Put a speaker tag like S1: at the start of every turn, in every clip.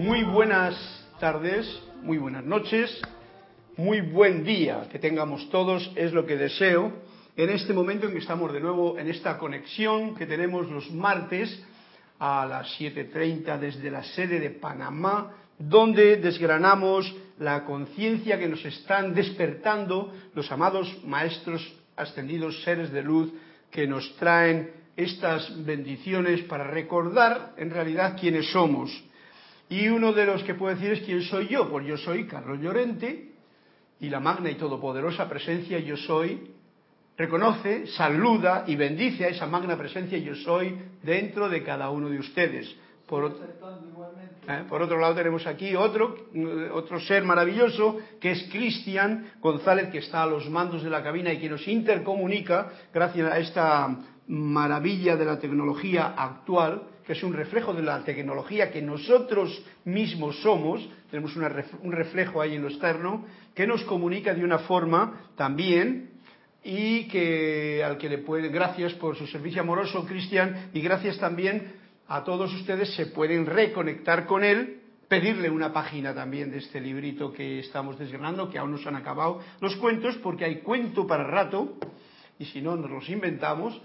S1: Muy buenas tardes, muy buenas noches, muy buen día que tengamos todos, es lo que deseo en este momento en que estamos de nuevo en esta conexión que tenemos los martes a las 7.30 desde la sede de Panamá, donde desgranamos la conciencia que nos están despertando los amados maestros ascendidos seres de luz que nos traen estas bendiciones para recordar en realidad quiénes somos. Y uno de los que puedo decir es quién soy yo, pues yo soy Carlos Llorente y la magna y todopoderosa presencia yo soy reconoce, saluda y bendice a esa magna presencia yo soy dentro de cada uno de ustedes. Por, ¿eh? por otro lado tenemos aquí otro, otro ser maravilloso que es Cristian González que está a los mandos de la cabina y que nos intercomunica gracias a esta maravilla de la tecnología actual, que es un reflejo de la tecnología que nosotros mismos somos, tenemos un reflejo ahí en lo externo, que nos comunica de una forma también y que al que le puede, gracias por su servicio amoroso, Cristian, y gracias también a todos ustedes se pueden reconectar con él, pedirle una página también de este librito que estamos desgranando, que aún no se han acabado los cuentos, porque hay cuento para rato, y si no, nos los inventamos,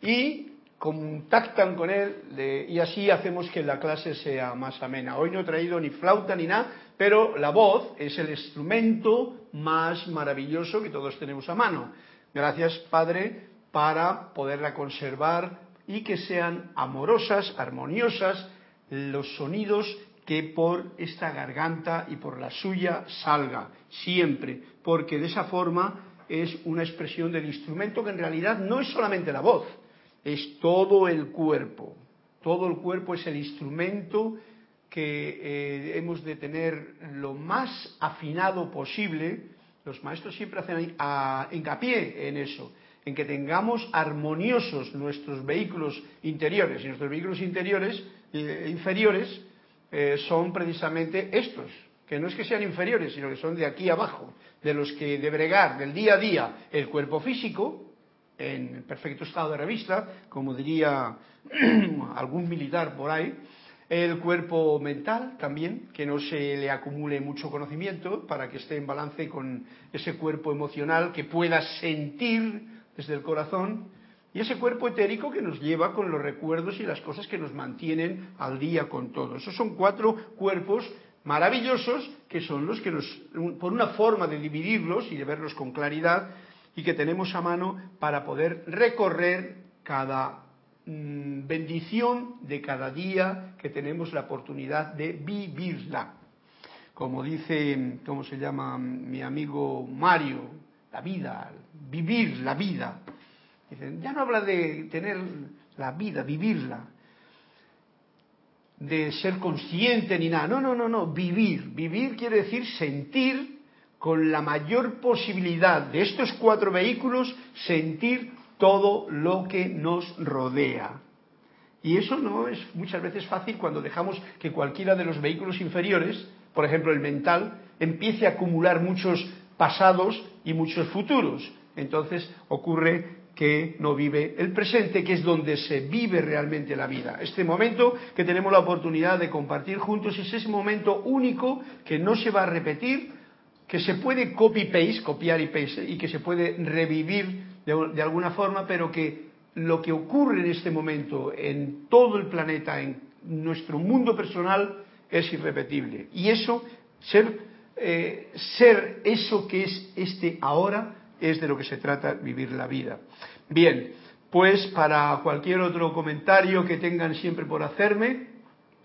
S1: y contactan con él y así hacemos que la clase sea más amena. Hoy no he traído ni flauta ni nada, pero la voz es el instrumento más maravilloso que todos tenemos a mano. Gracias, Padre, para poderla conservar y que sean amorosas, armoniosas los sonidos que por esta garganta y por la suya salga, siempre, porque de esa forma es una expresión del instrumento que en realidad no es solamente la voz, es todo el cuerpo. Todo el cuerpo es el instrumento que eh, hemos de tener lo más afinado posible. Los maestros siempre hacen hincapié en eso, en que tengamos armoniosos nuestros vehículos interiores. Y nuestros vehículos interiores, eh, inferiores eh, son precisamente estos, que no es que sean inferiores, sino que son de aquí abajo, de los que de bregar del día a día el cuerpo físico, en perfecto estado de revista, como diría algún militar por ahí, el cuerpo mental también, que no se le acumule mucho conocimiento para que esté en balance con ese cuerpo emocional que pueda sentir desde el corazón, y ese cuerpo etérico que nos lleva con los recuerdos y las cosas que nos mantienen al día con todo. Esos son cuatro cuerpos maravillosos que son los que nos, por una forma de dividirlos y de verlos con claridad, y que tenemos a mano para poder recorrer cada mm, bendición de cada día que tenemos la oportunidad de vivirla. Como dice, ¿cómo se llama mi amigo Mario? La vida, vivir la vida. Dicen, ya no habla de tener la vida, vivirla, de ser consciente ni nada. No, no, no, no, vivir. Vivir quiere decir sentir con la mayor posibilidad de estos cuatro vehículos sentir todo lo que nos rodea. Y eso no es muchas veces fácil cuando dejamos que cualquiera de los vehículos inferiores, por ejemplo el mental, empiece a acumular muchos pasados y muchos futuros. Entonces ocurre que no vive el presente, que es donde se vive realmente la vida. Este momento que tenemos la oportunidad de compartir juntos es ese momento único que no se va a repetir que se puede copy-paste, copiar y paste, y que se puede revivir de, alguna forma, pero que lo que ocurre en este momento en todo el planeta, en nuestro mundo personal, es irrepetible. Y eso, ser, eh, ser eso que es este ahora, es de lo que se trata vivir la vida. Bien, pues para cualquier otro comentario que tengan siempre por hacerme,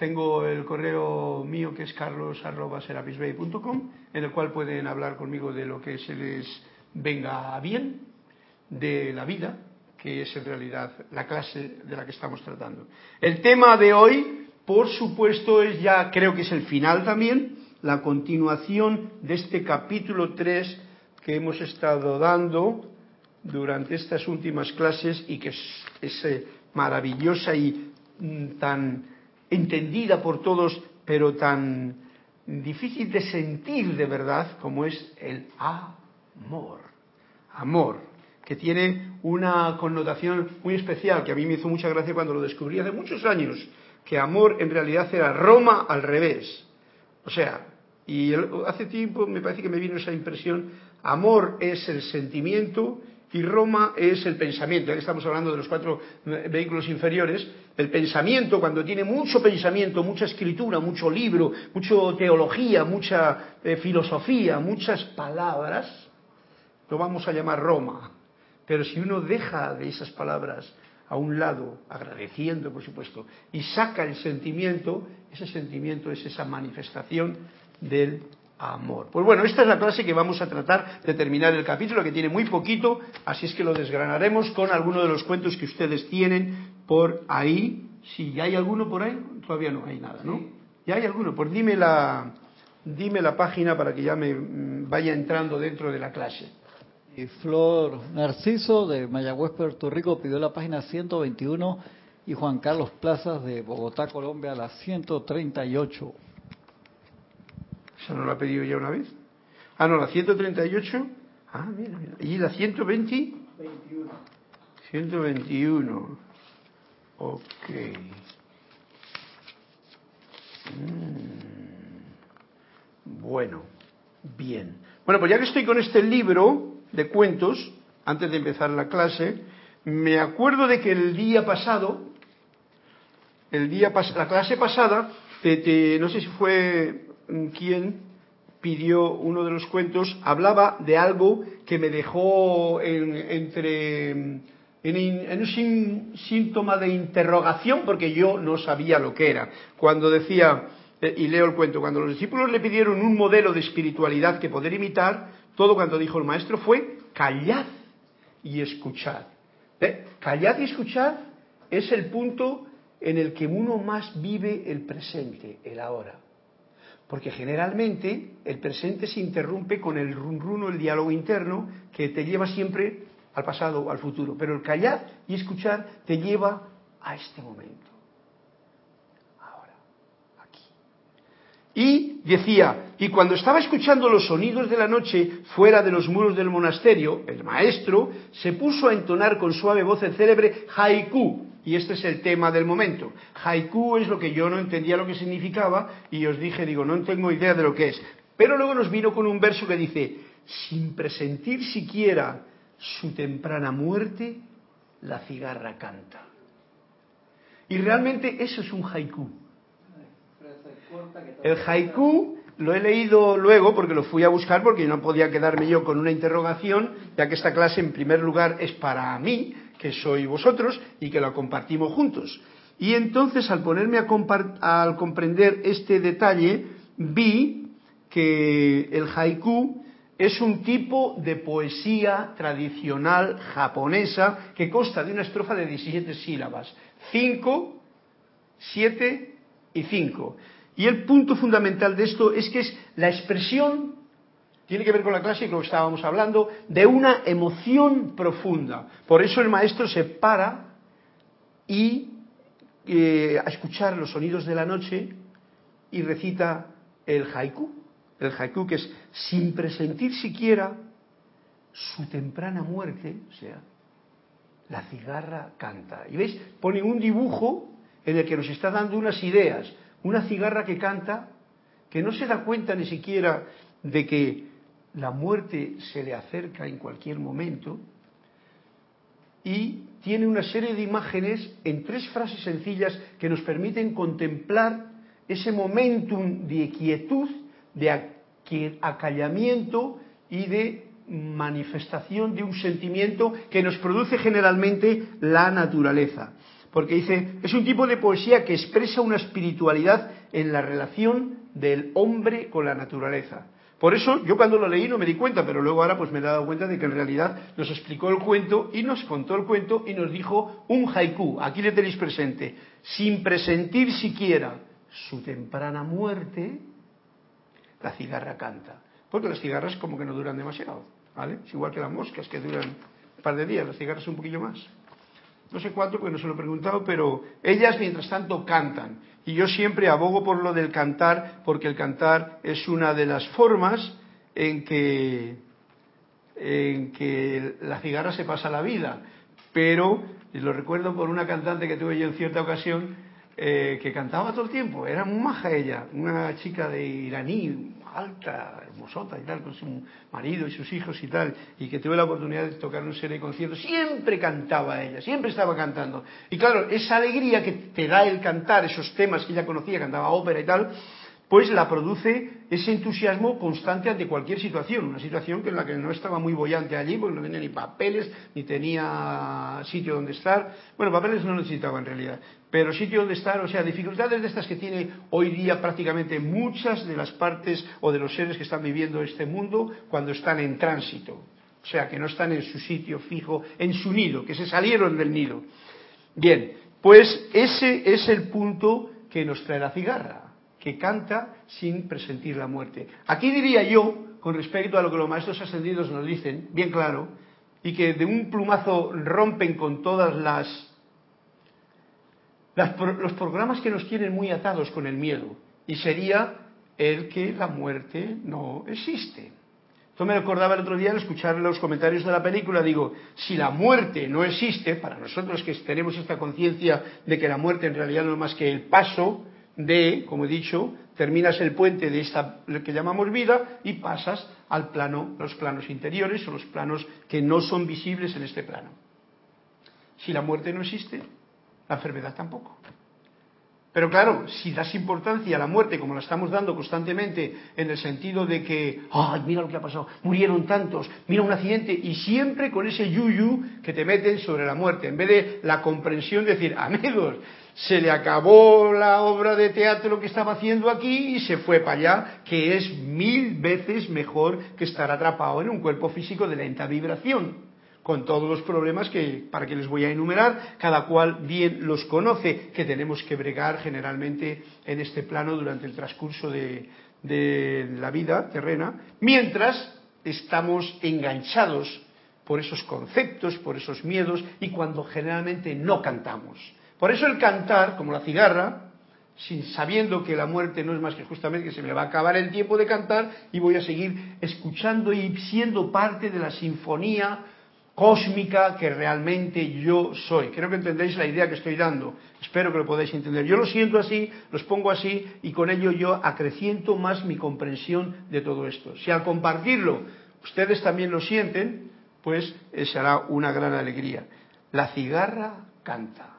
S1: tengo el correo mío que es carlos.serapisbay.com, en el cual pueden hablar conmigo de lo que se les venga bien de la vida, que es en realidad la clase de la que estamos tratando. El tema de hoy, por supuesto, es ya, creo que es el final también, la continuación de este capítulo 3 que hemos estado dando durante estas últimas clases y que es, es maravillosa y mm, tan entendida por todos, pero tan difícil de sentir de verdad como es el amor. Amor, que tiene una connotación muy especial, que a mí me hizo mucha gracia cuando lo descubrí hace muchos años, que amor en realidad era Roma al revés. O sea, y hace tiempo me parece que me vino esa impresión, amor es el sentimiento y Roma es el pensamiento. Ya que estamos hablando de los cuatro vehículos inferiores, el pensamiento, cuando tiene mucho pensamiento, mucha escritura, mucho libro, mucha teología, mucha eh, filosofía, muchas palabras, lo vamos a llamar Roma. Pero si uno deja de esas palabras a un lado, agradeciendo, por supuesto, y saca el sentimiento, ese sentimiento es esa manifestación del amor. Pues bueno, esta es la clase que vamos a tratar de terminar el capítulo, que tiene muy poquito, así es que lo desgranaremos con alguno de los cuentos que ustedes tienen por ahí. Si ya hay alguno por ahí, todavía no hay nada, ¿no? ¿Ya hay alguno? Pues dime la, dime la página para que ya me mm, vaya entrando dentro de la clase.
S2: Y Flor Narciso de Mayagüez, Puerto Rico, pidió la página 121 y Juan Carlos Plazas de Bogotá, Colombia, la 138.
S1: ¿Eso no lo ha pedido ya una vez? Ah, no, la 138. Ah, mira, mira. ¿Y la 120? 21. 121. Ok. Mm. Bueno, bien. Bueno, pues ya que estoy con este libro de cuentos, antes de empezar la clase, me acuerdo de que el día pasado, el día la clase pasada, no sé si fue quien pidió uno de los cuentos, hablaba de algo que me dejó en, entre en, un síntoma de interrogación porque yo no sabía lo que era. Cuando decía, eh, y leo el cuento, cuando los discípulos le pidieron un modelo de espiritualidad que poder imitar, todo cuando dijo el maestro fue callad y escuchad. ¿Eh? Callad y escuchad es el punto en el que uno más vive el presente, el ahora. Porque generalmente el presente se interrumpe con el run el diálogo interno, que te lleva siempre al pasado al futuro. Pero el callar y escuchar te lleva a este momento. Ahora, aquí. Y decía, y cuando estaba escuchando los sonidos de la noche fuera de los muros del monasterio, el maestro se puso a entonar con suave voz el célebre haiku, y este es el tema del momento. Haiku es lo que yo no entendía lo que significaba y os dije, digo, no tengo idea de lo que es. Pero luego nos vino con un verso que dice, sin presentir siquiera su temprana muerte, la cigarra canta. Y realmente eso es un haiku. El haiku lo he leído luego porque lo fui a buscar porque no podía quedarme yo con una interrogación, ya que esta clase en primer lugar es para mí que soy vosotros y que la compartimos juntos. Y entonces al ponerme a al comprender este detalle, vi que el haiku es un tipo de poesía tradicional japonesa que consta de una estrofa de 17 sílabas, 5, 7 y 5. Y el punto fundamental de esto es que es la expresión tiene que ver con la clase y lo que estábamos hablando, de una emoción profunda. Por eso el maestro se para y eh, a escuchar los sonidos de la noche y recita el haiku. El haiku que es sin presentir siquiera su temprana muerte, o sea, la cigarra canta. Y veis, pone un dibujo en el que nos está dando unas ideas. Una cigarra que canta, que no se da cuenta ni siquiera de que la muerte se le acerca en cualquier momento y tiene una serie de imágenes en tres frases sencillas que nos permiten contemplar ese momentum de quietud, de acallamiento y de manifestación de un sentimiento que nos produce generalmente la naturaleza. Porque dice, es un tipo de poesía que expresa una espiritualidad en la relación del hombre con la naturaleza. Por eso yo cuando lo leí no me di cuenta, pero luego ahora pues me he dado cuenta de que en realidad nos explicó el cuento y nos contó el cuento y nos dijo un haiku, aquí le tenéis presente, sin presentir siquiera su temprana muerte, la cigarra canta. Porque las cigarras como que no duran demasiado, ¿vale? Es igual que las moscas que duran un par de días, las cigarras un poquillo más. No sé cuánto, porque no se lo he preguntado, pero ellas mientras tanto cantan. Y yo siempre abogo por lo del cantar, porque el cantar es una de las formas en que, en que la cigarra se pasa la vida. Pero, y lo recuerdo por una cantante que tuve yo en cierta ocasión, eh, que cantaba todo el tiempo. Era muy maja ella, una chica de iraní, alta, hermosota y tal, con su marido y sus hijos y tal, y que tuve la oportunidad de tocar una serie de conciertos. Siempre cantaba ella, siempre estaba cantando. Y claro, esa alegría que te da el cantar esos temas que ella conocía, cantaba ópera y tal, pues la produce ese entusiasmo constante ante cualquier situación, una situación en la que no estaba muy bollante allí, porque no tenía ni papeles, ni tenía sitio donde estar. Bueno, papeles no necesitaba en realidad, pero sitio donde estar, o sea, dificultades de estas que tiene hoy día prácticamente muchas de las partes o de los seres que están viviendo este mundo cuando están en tránsito. O sea, que no están en su sitio fijo, en su nido, que se salieron del nido. Bien, pues ese es el punto que nos trae la cigarra que canta sin presentir la muerte. Aquí diría yo, con respecto a lo que los maestros ascendidos nos dicen, bien claro, y que de un plumazo rompen con todas las, los programas que nos tienen muy atados con el miedo, y sería el que la muerte no existe. Esto me recordaba el otro día al escuchar los comentarios de la película, digo, si la muerte no existe, para nosotros que tenemos esta conciencia de que la muerte en realidad no es más que el paso, de, como he dicho, terminas el puente de esta que llamamos vida y pasas al plano, los planos interiores o los planos que no son visibles en este plano. Si la muerte no existe, la enfermedad tampoco. Pero claro, si das importancia a la muerte como la estamos dando constantemente en el sentido de que, ay, mira lo que ha pasado, murieron tantos, mira un accidente, y siempre con ese yuyu que te meten sobre la muerte, en vez de la comprensión de decir, amigos, se le acabó la obra de teatro que estaba haciendo aquí y se fue para allá, que es mil veces mejor que estar atrapado en un cuerpo físico de lenta vibración con todos los problemas que, para que les voy a enumerar, cada cual bien los conoce, que tenemos que bregar generalmente en este plano durante el transcurso de, de la vida terrena, mientras estamos enganchados por esos conceptos, por esos miedos y cuando generalmente no cantamos. Por eso el cantar, como la cigarra, sin sabiendo que la muerte no es más que justamente que se me va a acabar el tiempo de cantar y voy a seguir escuchando y siendo parte de la sinfonía cósmica que realmente yo soy. Creo que entendéis la idea que estoy dando. Espero que lo podáis entender. Yo lo siento así, los pongo así y con ello yo acreciento más mi comprensión de todo esto. Si al compartirlo ustedes también lo sienten, pues será una gran alegría. La cigarra canta.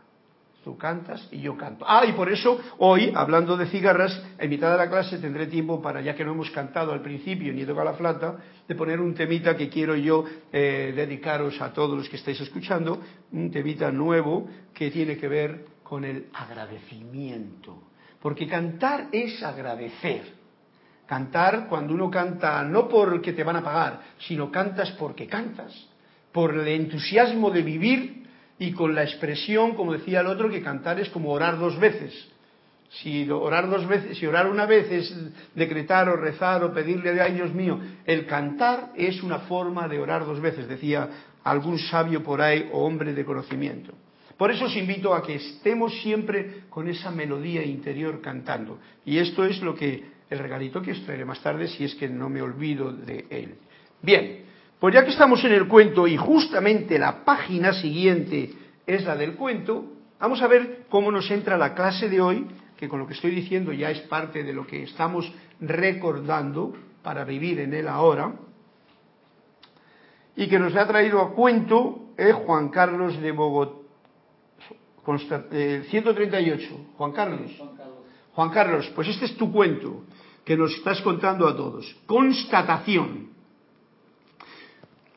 S1: Tú cantas y yo canto. Ah, y por eso hoy, hablando de cigarras, en mitad de la clase tendré tiempo para, ya que no hemos cantado al principio ni he tocado la flauta, de poner un temita que quiero yo eh, dedicaros a todos los que estáis escuchando, un temita nuevo que tiene que ver con el agradecimiento. Porque cantar es agradecer. Cantar cuando uno canta no porque te van a pagar, sino cantas porque cantas, por el entusiasmo de vivir y con la expresión, como decía el otro, que cantar es como orar dos veces. Si orar dos veces, si orar una vez es decretar o rezar o pedirle a Dios mío, el cantar es una forma de orar dos veces, decía algún sabio por ahí o hombre de conocimiento. Por eso os invito a que estemos siempre con esa melodía interior cantando. Y esto es lo que el regalito que os traeré más tarde si es que no me olvido de él. Bien, pues ya que estamos en el cuento y justamente la página siguiente es la del cuento, vamos a ver cómo nos entra la clase de hoy, que con lo que estoy diciendo ya es parte de lo que estamos recordando para vivir en él ahora, y que nos ha traído a cuento es Juan Carlos de Bogotá. 138. Juan Carlos. Juan Carlos, pues este es tu cuento que nos estás contando a todos. Constatación.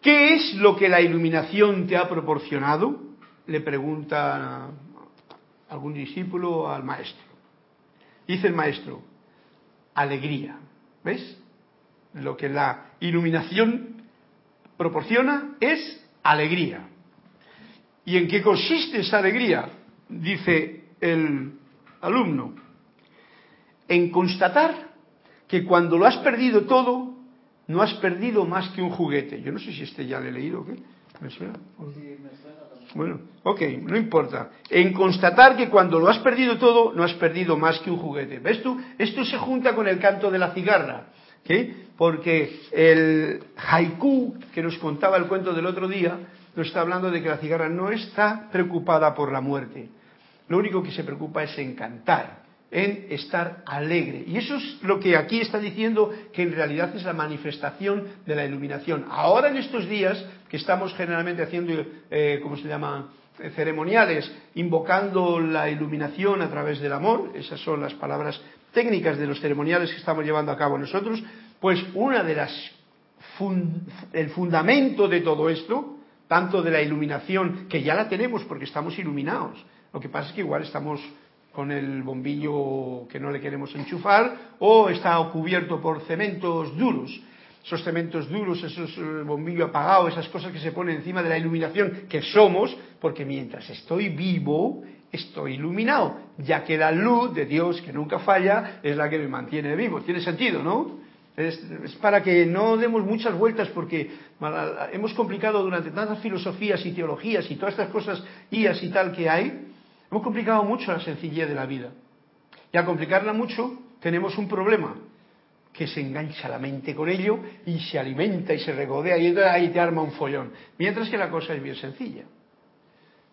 S1: ¿Qué es lo que la iluminación te ha proporcionado? Le pregunta algún discípulo al maestro. Dice el maestro, alegría. ¿Ves? Lo que la iluminación proporciona es alegría. ¿Y en qué consiste esa alegría? Dice el alumno. En constatar que cuando lo has perdido todo, no has perdido más que un juguete. Yo no sé si este ya le he leído o qué. ¿Me suena? Bueno, ok, no importa. En constatar que cuando lo has perdido todo, no has perdido más que un juguete. ¿Ves tú? Esto se junta con el canto de la cigarra. ¿qué? Porque el haiku que nos contaba el cuento del otro día nos está hablando de que la cigarra no está preocupada por la muerte. lo único que se preocupa es en cantar, en estar alegre. Y eso es lo que aquí está diciendo que en realidad es la manifestación de la iluminación. Ahora en estos días que estamos generalmente haciendo, eh, ¿cómo se llama? Eh, ceremoniales, invocando la iluminación a través del amor, esas son las palabras técnicas de los ceremoniales que estamos llevando a cabo nosotros, pues una de las el fundamento de todo esto, tanto de la iluminación, que ya la tenemos porque estamos iluminados, lo que pasa es que igual estamos con el bombillo que no le queremos enchufar o está cubierto por cementos duros. Esos cementos duros, esos eh, bombillo apagado, esas cosas que se ponen encima de la iluminación que somos, porque mientras estoy vivo, estoy iluminado, ya que la luz de Dios, que nunca falla, es la que me mantiene vivo. Tiene sentido, ¿no? Es, es, para que no demos muchas vueltas porque hemos complicado durante tantas filosofías y teologías y todas estas cosas IAS y tal que hay, Hemos complicado mucho la sencillez de la vida. Y al complicarla mucho, tenemos un problema, que se engancha la mente con ello y se alimenta y se regodea y ahí te arma un follón. Mientras que la cosa es bien sencilla.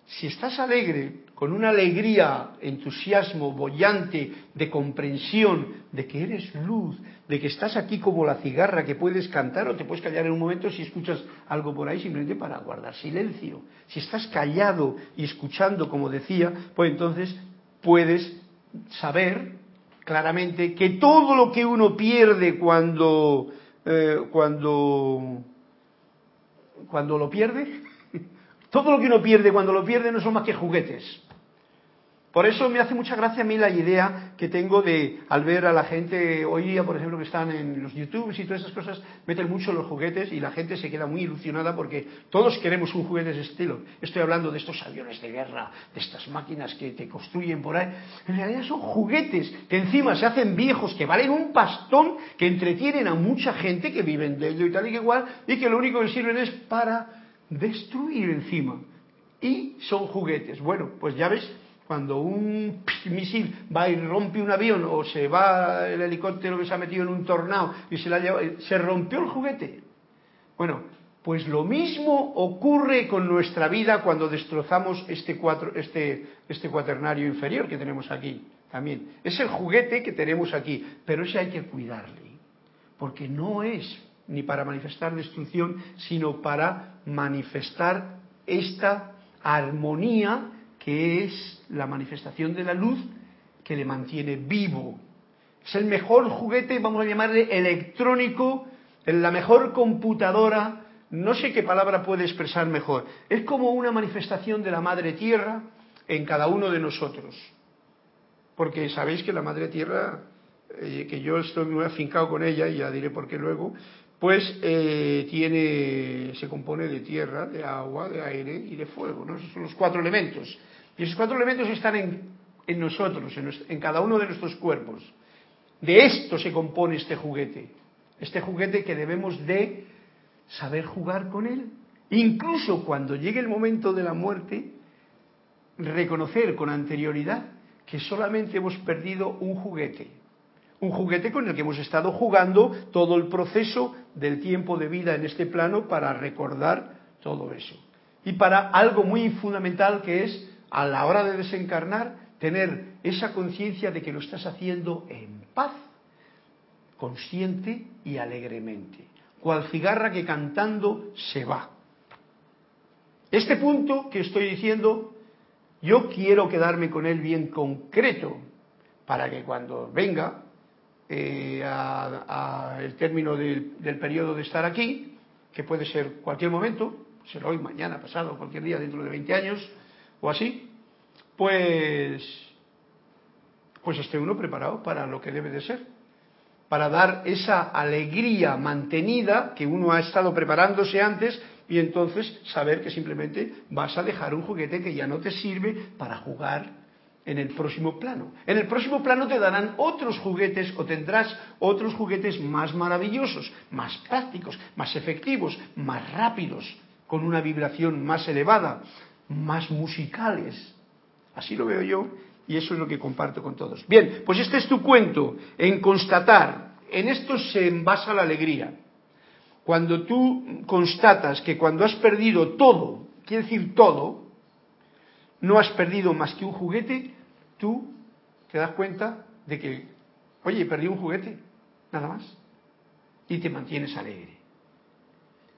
S1: Si estás alegre, con una alegría, entusiasmo, bollante, de comprensión, de que eres luz, de que estás aquí como la cigarra, que puedes cantar o te puedes callar en un momento si escuchas algo por ahí simplemente para guardar silencio. Si estás callado y escuchando, como decía, pues entonces puedes saber claramente que todo lo que uno pierde cuando, eh, cuando, cuando lo pierde, todo lo que uno pierde cuando lo pierde no son más que juguetes. Por eso me hace mucha gracia a mí la idea que tengo de, al ver a la gente, hoy día, por ejemplo, que están en los YouTubes y todas esas cosas, meten mucho los juguetes y la gente se queda muy ilusionada porque todos queremos un juguete de ese estilo. Estoy hablando de estos aviones de guerra, de estas máquinas que te construyen por ahí. En realidad son juguetes que encima se hacen viejos, que valen un pastón, que entretienen a mucha gente que viven de ello y tal y que igual, y que lo único que sirven es para destruir encima. Y son juguetes. Bueno, pues ya ves cuando un misil va y rompe un avión o se va el helicóptero que se ha metido en un tornado y se la lleva, se rompió el juguete. Bueno, pues lo mismo ocurre con nuestra vida cuando destrozamos este, este, este cuaternario inferior que tenemos aquí también. Es el juguete que tenemos aquí, pero ese hay que cuidarle, porque no es ni para manifestar destrucción, sino para manifestar esta armonía que es la manifestación de la luz que le mantiene vivo. Es el mejor juguete, vamos a llamarle electrónico, la mejor computadora, no sé qué palabra puede expresar mejor. Es como una manifestación de la Madre Tierra en cada uno de nosotros. Porque sabéis que la Madre Tierra, eh, que yo estoy muy afincado con ella, y ya diré por qué luego, pues eh, tiene, se compone de tierra, de agua, de aire y de fuego. ¿no? Esos son los cuatro elementos. Y esos cuatro elementos están en, nosotros, en, cada uno de nuestros cuerpos. De esto se compone este juguete. Este juguete que debemos de saber jugar con él. Incluso cuando llegue el momento de la muerte, reconocer con anterioridad que solamente hemos perdido un juguete. Un juguete con el que hemos estado jugando todo el proceso del tiempo de vida en este plano para recordar todo eso. Y para algo muy fundamental que es a la hora de desencarnar, tener esa conciencia de que lo estás haciendo en paz, consciente y alegremente, cual cigarra que cantando se va. Este punto que estoy diciendo, yo quiero quedarme con él bien concreto, para que cuando venga eh, a, el término del, del periodo de estar aquí, que puede ser cualquier momento, será hoy, mañana, pasado, cualquier día, dentro de 20 años, o así, pues, pues esté uno preparado para lo que debe de ser, para dar esa alegría mantenida que uno ha estado preparándose antes y entonces saber que simplemente vas a dejar un juguete que ya no te sirve para jugar en el próximo plano. En el próximo plano te darán otros juguetes o tendrás otros juguetes más maravillosos, más prácticos, más efectivos, más rápidos, con una vibración más elevada, más musicales. Así lo veo yo y eso es lo que comparto con todos. Bien, pues este es tu cuento en constatar. En esto se envasa la alegría. Cuando tú constatas que cuando has perdido todo, quiere decir todo, no has perdido más que un juguete, tú te das cuenta de que, oye, perdí un juguete, nada más, y te mantienes alegre.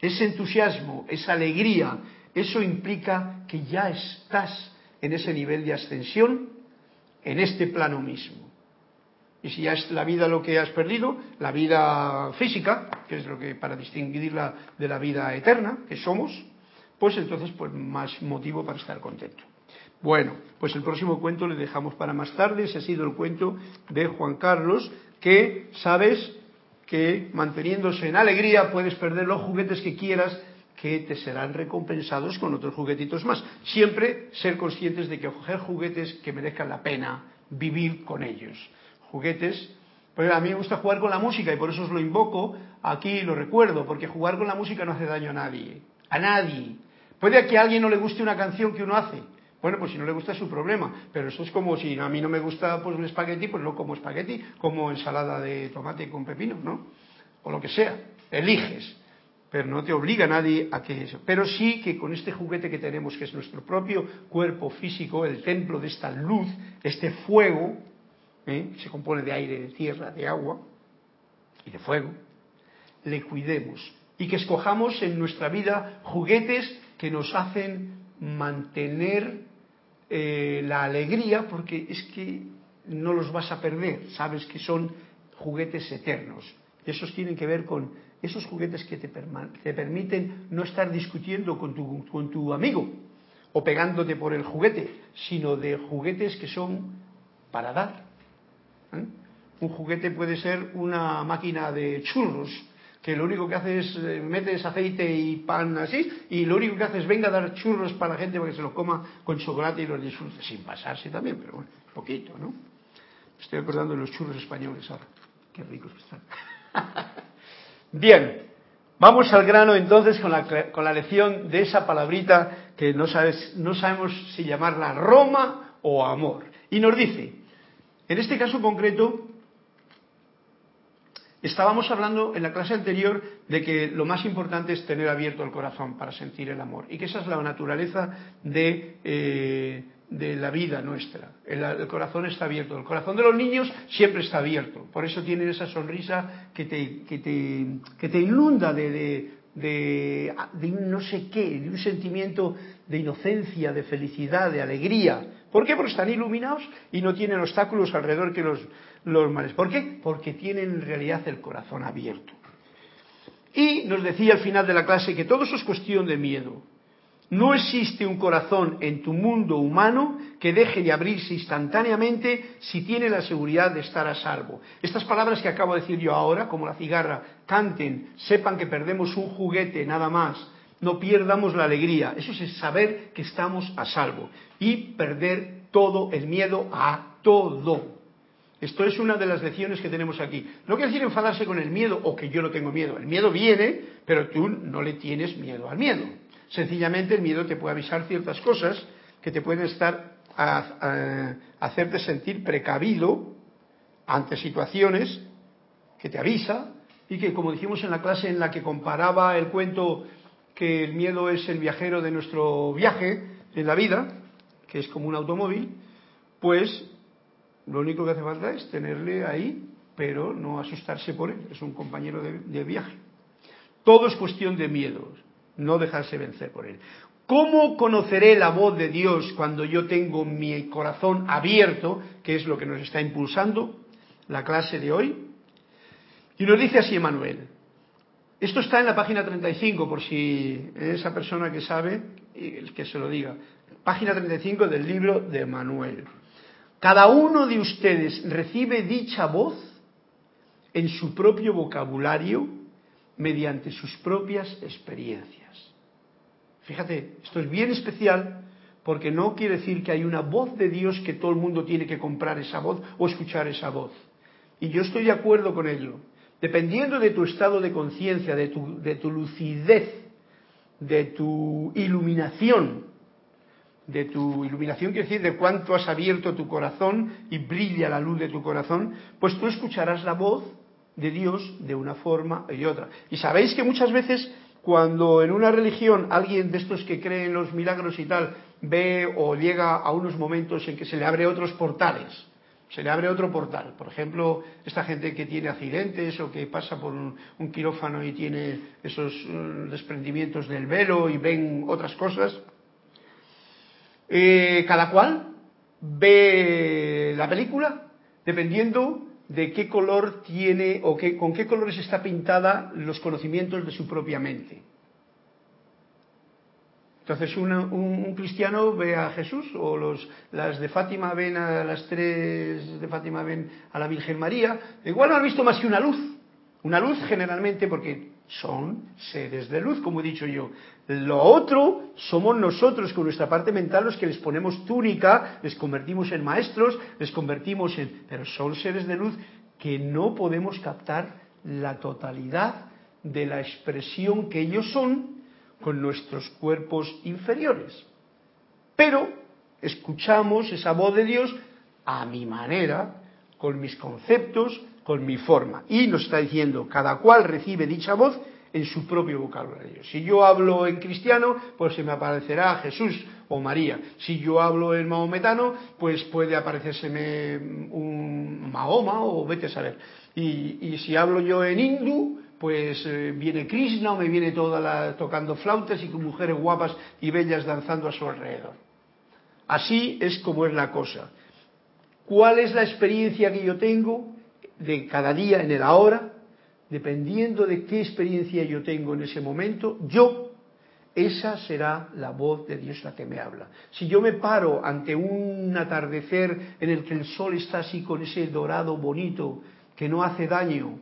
S1: Ese entusiasmo, esa alegría, eso implica que ya estás en ese nivel de ascensión en este plano mismo. Y si ya es la vida lo que has perdido, la vida física, que es lo que para distinguirla de la vida eterna que somos, pues entonces pues más motivo para estar contento. Bueno, pues el próximo cuento le dejamos para más tarde. Ese ha sido el cuento de Juan Carlos, que sabes que manteniéndose en alegría puedes perder los juguetes que quieras que te serán recompensados con otros juguetitos más. Siempre ser conscientes de que coger juguetes que merezcan la pena vivir con ellos. Juguetes, pues a mí me gusta jugar con la música y por eso os lo invoco aquí lo recuerdo, porque jugar con la música no hace daño a nadie, a nadie. Puede que a alguien no le guste una canción que uno hace. Bueno, pues si no le gusta es su problema, pero eso es como si a mí no me gusta pues un espagueti, pues no como espagueti, como ensalada de tomate con pepino, ¿no? O lo que sea, eliges pero no te obliga nadie a que eso. Pero sí que con este juguete que tenemos, que es nuestro propio cuerpo físico, el templo de esta luz, este fuego, ¿eh? que se compone de aire, de tierra, de agua y de fuego, le cuidemos y que escojamos en nuestra vida juguetes que nos hacen mantener eh, la alegría, porque es que no los vas a perder, sabes que son juguetes eternos. Esos tienen que ver con esos juguetes que te, permiten no estar discutiendo con tu, con tu amigo o pegándote por el juguete, sino de juguetes que son para dar. ¿eh? Un juguete puede ser una máquina de churros, que lo único que hace es eh, metes aceite y pan así, y lo único que hace es venga a dar churros para la gente para que se los coma con chocolate y los disfrute, sin pasarse también, pero bueno, poquito, ¿no? Estoy acordando de los churros españoles ahora. Qué ricos están. Bien, vamos al grano entonces con la, con la lección de esa palabrita que no, sabes, no sabemos si llamarla Roma o amor. Y nos dice, en este caso concreto, estábamos hablando en la clase anterior de que lo más importante es tener abierto el corazón para sentir el amor y que esa es la naturaleza de, eh, de la vida nuestra. El, corazón está abierto. El corazón de los niños siempre está abierto. Por eso tienen esa sonrisa que te, que te, que te inunda de, de, de, de, no sé qué, de un sentimiento de inocencia, de felicidad, de alegría. ¿Por qué? Porque están iluminados y no tienen obstáculos alrededor que los, los males. ¿Por qué? Porque tienen en realidad el corazón abierto. Y nos decía al final de la clase que todo eso es cuestión de miedo. No existe un corazón en tu mundo humano que deje de abrirse instantáneamente si tiene la seguridad de estar a salvo. Estas palabras que acabo de decir yo ahora, como la cigarra, canten, sepan que perdemos un juguete nada más, no pierdamos la alegría. Eso es saber que estamos a salvo y perder todo el miedo a todo. Esto es una de las lecciones que tenemos aquí. No quiere decir enfadarse con el miedo o que yo no tengo miedo. El miedo viene, pero tú no le tienes miedo al miedo. Sencillamente el miedo te puede avisar ciertas cosas que te pueden estar a, hacerte sentir precavido ante situaciones que te avisa y que como dijimos en la clase en la que comparaba el cuento que el miedo es el viajero de nuestro viaje en la vida, que es como un automóvil, pues lo único que hace falta es tenerle ahí, pero no asustarse por él, es un compañero de, viaje. Todo es cuestión de miedos no dejarse vencer por él. ¿Cómo conoceré la voz de Dios cuando yo tengo mi corazón abierto, que es lo que nos está impulsando la clase de hoy? Y nos dice así Emanuel. Esto está en la página 35, por si esa persona que sabe, que se lo diga. Página 35 del libro de Emanuel. Cada uno de ustedes recibe dicha voz en su propio vocabulario mediante sus propias experiencias. Fíjate, esto es bien especial porque no quiere decir que hay una voz de Dios que todo el mundo tiene que comprar esa voz o escuchar esa voz. Y yo estoy de acuerdo con ello. Dependiendo de tu estado de conciencia, de tu, de tu lucidez, de tu iluminación, de tu iluminación quiere decir de cuánto has abierto tu corazón y brilla la luz de tu corazón, pues tú escucharás la voz de Dios de una forma y otra. Y sabéis que muchas veces cuando en una religión alguien de estos que cree en los milagros y tal ve o llega a unos momentos en que se le abre otros portales se le abre otro portal. Por ejemplo, esta gente que tiene accidentes o que pasa por un, quirófano y tiene esos eh, desprendimientos del velo y ven otras cosas. Eh, cada cual ve la película dependiendo de qué color tiene o con qué colores está pintada los conocimientos de su propia mente. Entonces un, cristiano ve a Jesús o los, las de Fátima ven a las tres de Fátima ven a la Virgen María. Igual no han visto más que una luz. Una luz generalmente porque son seres de luz, como he dicho yo. Lo otro somos nosotros con nuestra parte mental los que les ponemos túnica, les convertimos en maestros, les convertimos en... Pero son seres de luz que no podemos captar la totalidad de la expresión que ellos son con nuestros cuerpos inferiores. Pero escuchamos esa voz de Dios a mi manera, con mis conceptos, con mi forma. Y nos está diciendo, cada cual recibe dicha voz en su propio vocabulario. Si yo hablo en cristiano, pues se me aparecerá Jesús o María. Si yo hablo en maometano, pues puede aparecérseme un Mahoma o vete a saber. Y, y si hablo yo en hindú, pues eh, viene Krishna o me viene toda la, tocando flautas y con mujeres guapas y bellas danzando a su alrededor. Así es como es la cosa. ¿Cuál es la experiencia que yo tengo de cada día en el ahora? Dependiendo de qué experiencia yo tengo en ese momento, yo, esa será la voz de Dios la que me habla. Si yo me paro ante un atardecer en el que el sol está así con ese dorado bonito que no hace daño,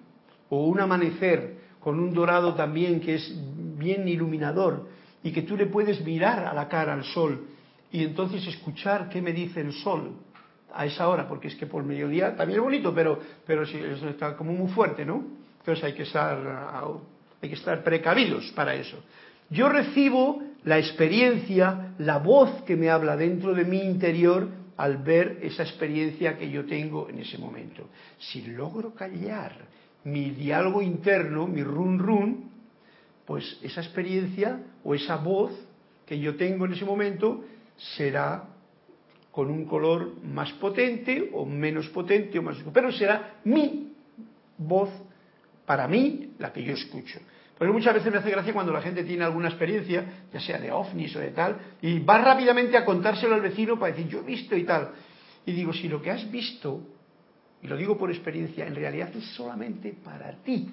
S1: o un amanecer con un dorado también que es bien iluminador y que tú le puedes mirar a la cara al sol y entonces escuchar qué me dice el sol a esa hora, porque es que por mediodía también es bonito, pero, pero eso está como muy fuerte, ¿no? Entonces hay que estar, hay que estar precavidos para eso. Yo recibo la experiencia, la voz que me habla dentro de mi interior al ver esa experiencia que yo tengo en ese momento. Si logro callar mi diálogo interno, mi run run, pues esa experiencia o esa voz que yo tengo en ese momento será con un color más potente o menos potente o más pero será mi voz para mí la que yo escucho. Porque muchas veces me hace gracia cuando la gente tiene alguna experiencia, ya sea de ovnis o de tal, y va rápidamente a contárselo al vecino para decir yo he visto y tal. Y digo, si lo que has visto y lo digo por experiencia, en realidad es solamente para ti.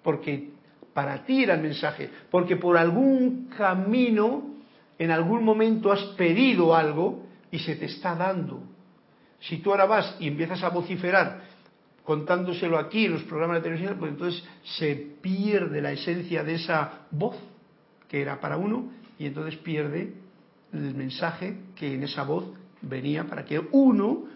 S1: Porque para ti era el mensaje. Porque por algún camino, en algún momento has pedido algo y se te está dando. Si tú ahora vas y empiezas a vociferar contándoselo aquí en los programas de televisión, pues entonces se pierde la esencia de esa voz que era para uno y entonces pierde el mensaje que en esa voz venía para que uno,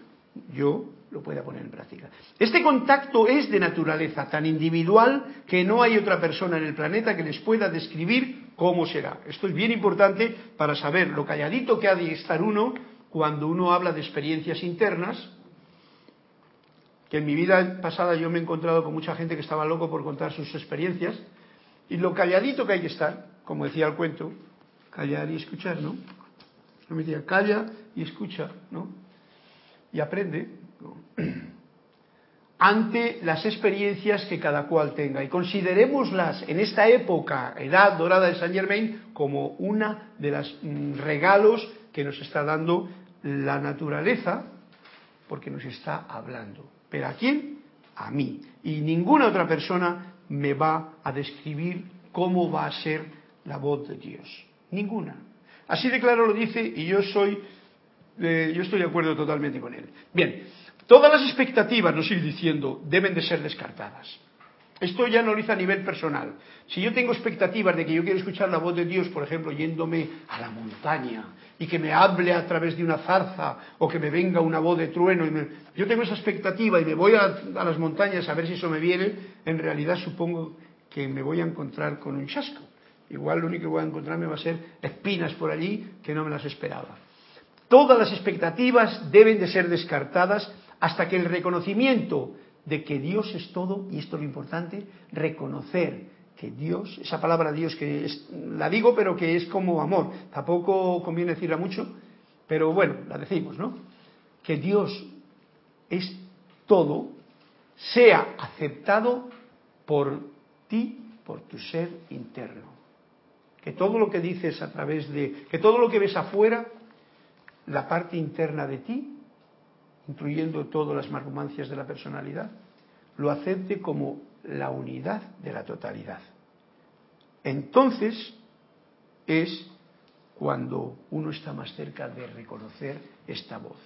S1: yo, lo pueda poner en práctica. Este contacto es de naturaleza tan individual que no hay otra persona en el planeta que les pueda describir cómo será. Esto es bien importante para saber lo calladito que ha de estar uno cuando uno habla de experiencias internas, que en mi vida pasada yo me he encontrado con mucha gente que estaba loco por contar sus experiencias, y lo calladito que hay que estar, como decía el cuento, callar y escuchar, ¿no? me decía, calla y escucha, ¿no? Y aprende, ante las experiencias que cada cual tenga y considerémoslas en esta época, edad dorada de San Germain, como una de los mm, regalos que nos está dando la naturaleza, porque nos está hablando. ¿Pero a quién? A mí. Y ninguna otra persona me va a describir cómo va a ser la voz de Dios. Ninguna. Así de claro lo dice y yo soy, eh, yo estoy de acuerdo totalmente con él. Bien, Todas las expectativas, nos sigue diciendo, deben de ser descartadas. Esto ya no lo hice a nivel personal. Si yo tengo expectativas de que yo quiero escuchar la voz de Dios, por ejemplo, yéndome a la montaña y que me hable a través de una zarza o que me venga una voz de trueno, y yo tengo esa expectativa y me voy a, a, las montañas a ver si eso me viene, en realidad supongo que me voy a encontrar con un chasco. Igual lo único que voy a encontrarme va a ser espinas por allí que no me las esperaba. Todas las expectativas deben de ser descartadas hasta que el reconocimiento de que Dios es todo, y esto es lo importante, reconocer que Dios, esa palabra Dios que es, la digo pero que es como amor, tampoco conviene decirla mucho, pero bueno, la decimos, ¿no? Que Dios es todo, sea aceptado por ti, por tu ser interno. Que todo lo que dices a través de, que todo lo que ves afuera, la parte interna de ti, incluyendo todas las marrumancias de la personalidad, lo acepte como la unidad de la totalidad. Entonces es cuando uno está más cerca de reconocer esta voz.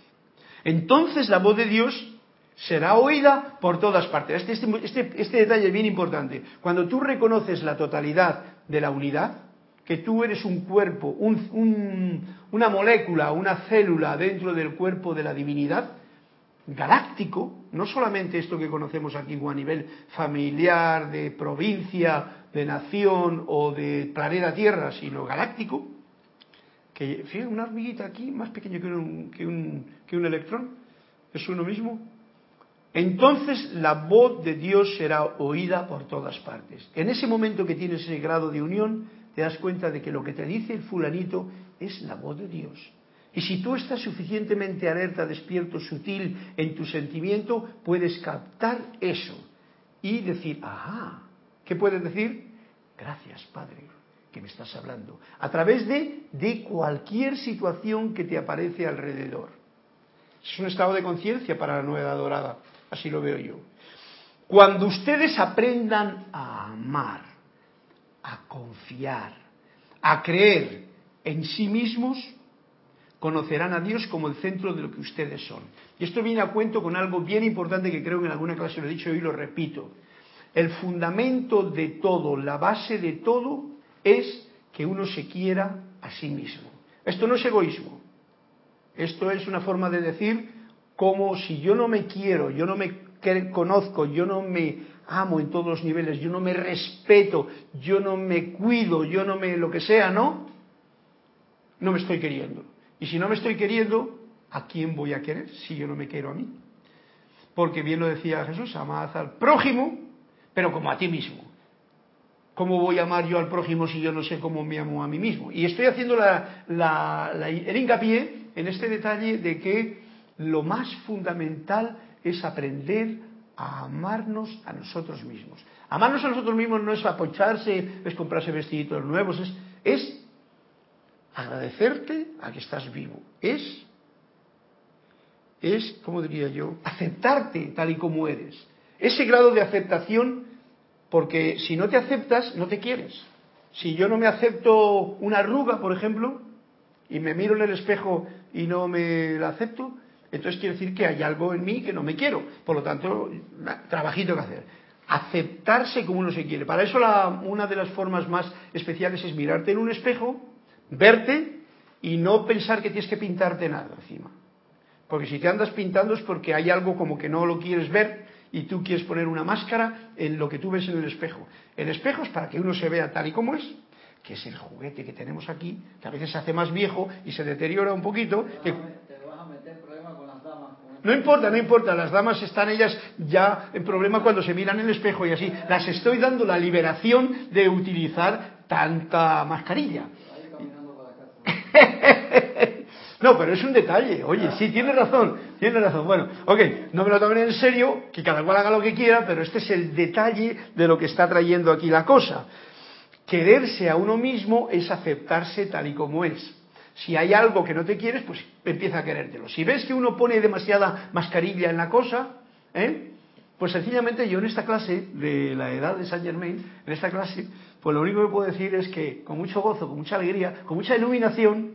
S1: Entonces la voz de Dios será oída por todas partes. Este, este, este, este, detalle es bien importante. Cuando tú reconoces la totalidad de la unidad, que tú eres un cuerpo, una molécula, una célula dentro del cuerpo de la divinidad, galáctico, no solamente esto que conocemos aquí a nivel familiar, de provincia, de nación o de planeta Tierra, sino galáctico, que fíjate, una hormiguita aquí más pequeño que un, que un, que un electrón, es uno mismo. Entonces la voz de Dios será oída por todas partes. En ese momento que tienes ese grado de unión, te das cuenta de que lo que te dice el fulanito es la voz de Dios. Y si tú estás suficientemente alerta, despierto, sutil en tu sentimiento, puedes captar eso y decir, ajá, ¿qué puedes decir? Gracias, Padre, que me estás hablando. A través de, de cualquier situación que te aparece alrededor. Es un estado de conciencia para la nueva dorada, así lo veo yo. Cuando ustedes aprendan a amar, a confiar, a creer en sí mismos, conocerán a Dios como el centro de lo que ustedes son. Y esto viene a cuento con algo bien importante que creo que en alguna clase lo he dicho y lo repito. El fundamento de todo, la base de todo, es que uno se quiera a sí mismo. Esto no es egoísmo. Esto es una forma de decir como si yo no me quiero, yo no me conozco, yo no me amo en todos los niveles, yo no me respeto, yo no me cuido, yo no me lo que sea, ¿no? No me estoy queriendo. Y si no me estoy queriendo, ¿a quién voy a querer si yo no me quiero a mí? Porque bien lo decía Jesús, amad al prójimo, pero como a ti mismo. ¿Cómo voy a amar yo al prójimo si yo no sé cómo me amo a mí mismo? Y estoy haciendo el hincapié en este detalle de que lo más fundamental es aprender a amarnos a nosotros mismos. Amarnos a nosotros mismos no es apocharse, es comprarse vestiditos nuevos, es, es agradecerte a que estás vivo. Es, es, ¿cómo diría yo? Aceptarte tal y como eres. Ese grado de aceptación, porque si no te aceptas, no te quieres. Si yo no me acepto una arruga, por ejemplo, y me miro en el espejo y no me la acepto, entonces quiere decir que hay algo en mí que no me quiero. Por lo tanto, trabajito que hacer. Aceptarse como uno se quiere. Para eso una de las formas más especiales es mirarte en un espejo verte y no pensar que tienes que pintarte nada encima. Porque si te andas pintando es porque hay algo como que no lo quieres ver y tú quieres poner una máscara en lo que tú ves en el espejo. El espejo es para que uno se vea tal y como es, que es el juguete que tenemos aquí, que a veces se hace más viejo y se deteriora un poquito. No importa, no importa, las damas están ellas ya en problema cuando se miran en el espejo y así. Las estoy dando la liberación de utilizar tanta mascarilla. no, pero es un detalle. Oye, sí, tiene razón, tiene razón. Bueno, ok, no me lo tomen en serio, que cada cual haga lo que quiera, pero este es el detalle de lo que está trayendo aquí la cosa. Quererse a uno mismo es aceptarse tal y como es. Si hay algo que no te quieres, pues empieza a querértelo. Si ves que uno pone demasiada mascarilla en la cosa, ¿eh? Pues sencillamente yo en esta clase de la edad de Saint Germain, en esta clase, pues lo único que puedo decir es que con mucho gozo, con mucha alegría, con mucha iluminación,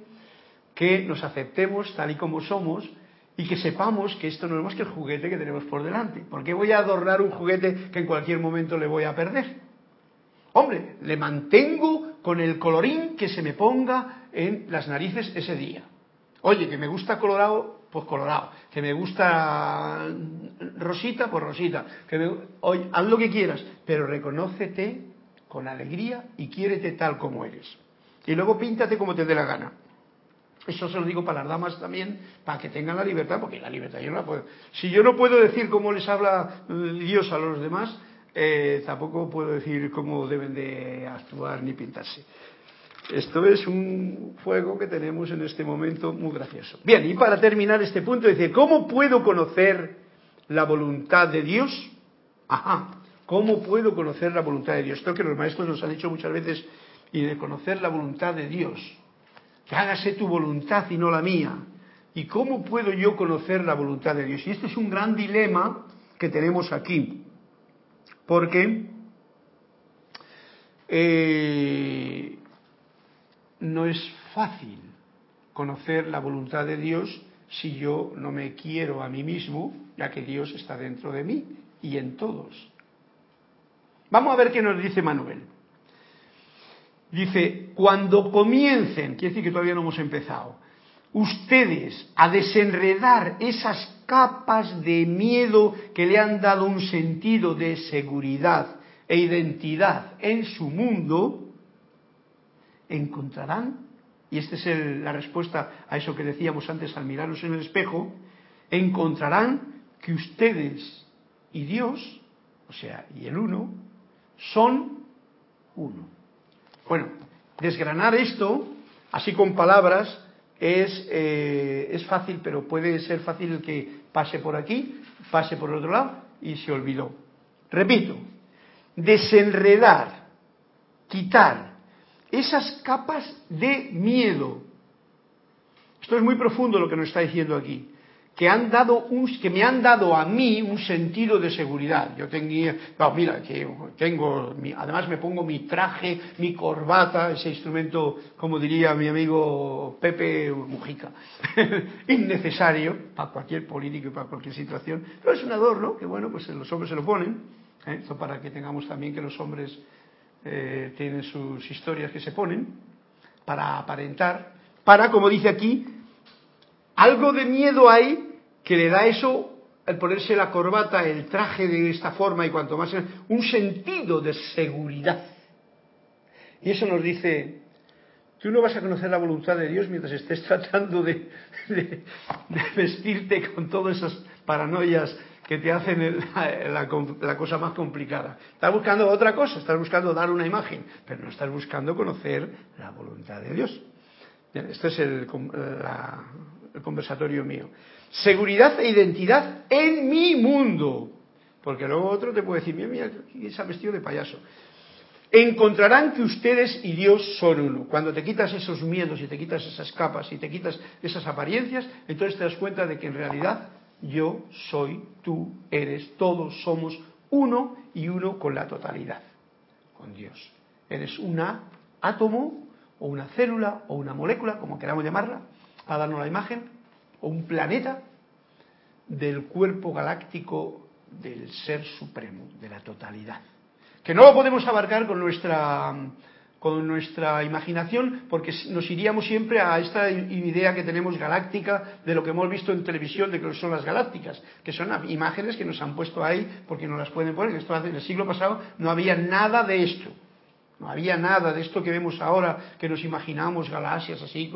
S1: que nos aceptemos tal y como somos y que sepamos que esto no es más que el juguete que tenemos por delante. ¿Por qué voy a adornar un juguete que en cualquier momento le voy a perder? Hombre, le mantengo con el colorín que se me ponga en las narices ese día. Oye, que me gusta colorado, pues colorado. Que me gusta rosita, pues rosita. Que me... Oye, haz lo que quieras, pero reconócete con alegría y quiérete tal como eres. Y luego píntate como te dé la gana. Eso se lo digo para las damas también, para que tengan la libertad, porque la libertad yo no la puedo. Si yo no puedo decir cómo les habla Dios a los demás, eh, tampoco puedo decir cómo deben de actuar ni pintarse. Esto es un fuego que tenemos en este momento muy gracioso. Bien, y para terminar este punto, dice, ¿cómo puedo conocer la voluntad de Dios? Ajá, ¿cómo puedo conocer la voluntad de Dios? Esto que los maestros nos han dicho muchas veces, y de conocer la voluntad de Dios. Que hágase tu voluntad y no la mía. ¿Y cómo puedo yo conocer la voluntad de Dios? Y este es un gran dilema que tenemos aquí. Porque eh, no es fácil conocer la voluntad de Dios si yo no me quiero a mí mismo, ya que Dios está dentro de mí y en todos. Vamos a ver qué nos dice Manuel. Dice, cuando comiencen, quiere decir que todavía no hemos empezado, ustedes a desenredar esas capas de miedo que le han dado un sentido de seguridad e identidad en su mundo, encontrarán, y esta es la respuesta a eso que decíamos antes al mirarlos en el espejo, encontrarán que ustedes y Dios, o sea, y el uno, son uno. Bueno, desgranar esto, así con palabras, es, eh, es fácil, pero puede ser fácil que pase por aquí, pase por otro lado y se olvidó. Repito, desenredar, quitar esas capas de miedo. Esto es muy profundo lo que nos está diciendo aquí. Que, han dado un, que me han dado a mí un sentido de seguridad. Yo tenía, mira, que tengo, además me pongo mi traje, mi corbata, ese instrumento, como diría mi amigo Pepe Mujica, innecesario para cualquier político y para cualquier situación, pero es un adorno que, bueno, pues los hombres se lo ponen, ¿eh? esto para que tengamos también que los hombres eh, tienen sus historias que se ponen para aparentar, para, como dice aquí, algo de miedo hay que le da eso, el ponerse la corbata, el traje de esta forma y cuanto más, un sentido de seguridad. Y eso nos dice, tú no vas a conocer la voluntad de Dios mientras estés tratando de, de vestirte con todas esas paranoias que te hacen la, cosa más complicada. Estás buscando otra cosa, estás buscando dar una imagen, pero no estás buscando conocer la voluntad de Dios. este es el, conversatorio mío. Seguridad e identidad en mi mundo. Porque luego otro te puede decir, mira, mira, ¿quién vestido de payaso? Encontrarán que ustedes y Dios son uno. Cuando te quitas esos miedos y te quitas esas capas y te quitas esas apariencias, entonces te das cuenta de que en realidad yo soy, tú eres, todos somos uno y uno con la totalidad, con Dios. Eres un átomo o una célula o una molécula, como queramos llamarla, a darnos la imagen, o un planeta del cuerpo galáctico del ser supremo, de la totalidad. Que no lo podemos abarcar con nuestra con nuestra imaginación, porque nos iríamos siempre a esta idea que tenemos galáctica de lo que hemos visto en televisión de que son las galácticas, que son imágenes que nos han puesto ahí porque no las pueden poner. Esto en el siglo pasado no había nada de esto. No había nada de esto que vemos ahora, que nos imaginamos galaxias así.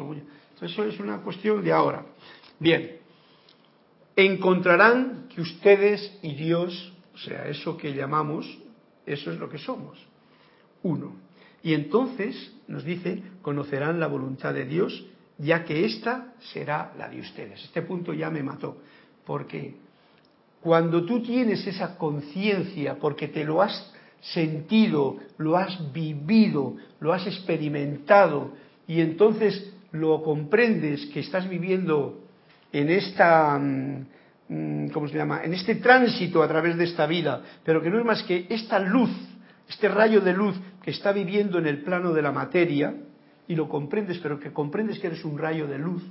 S1: Eso es una cuestión de ahora. Bien, encontrarán que ustedes y Dios, o sea, eso que llamamos, eso es lo que somos. Uno. Y entonces, nos dice, conocerán la voluntad de Dios, ya que ésta será la de ustedes. Este punto ya me mató, porque cuando tú tienes esa conciencia, porque te lo has sentido, lo has vivido, lo has experimentado, y entonces lo comprendes que estás viviendo en esta, mm, mm, ¿cómo se llama?, en este tránsito a través de esta vida, pero que no es más que esta luz este rayo de luz que está viviendo en el plano de la materia, y lo comprendes, pero que comprendes que eres un rayo de luz,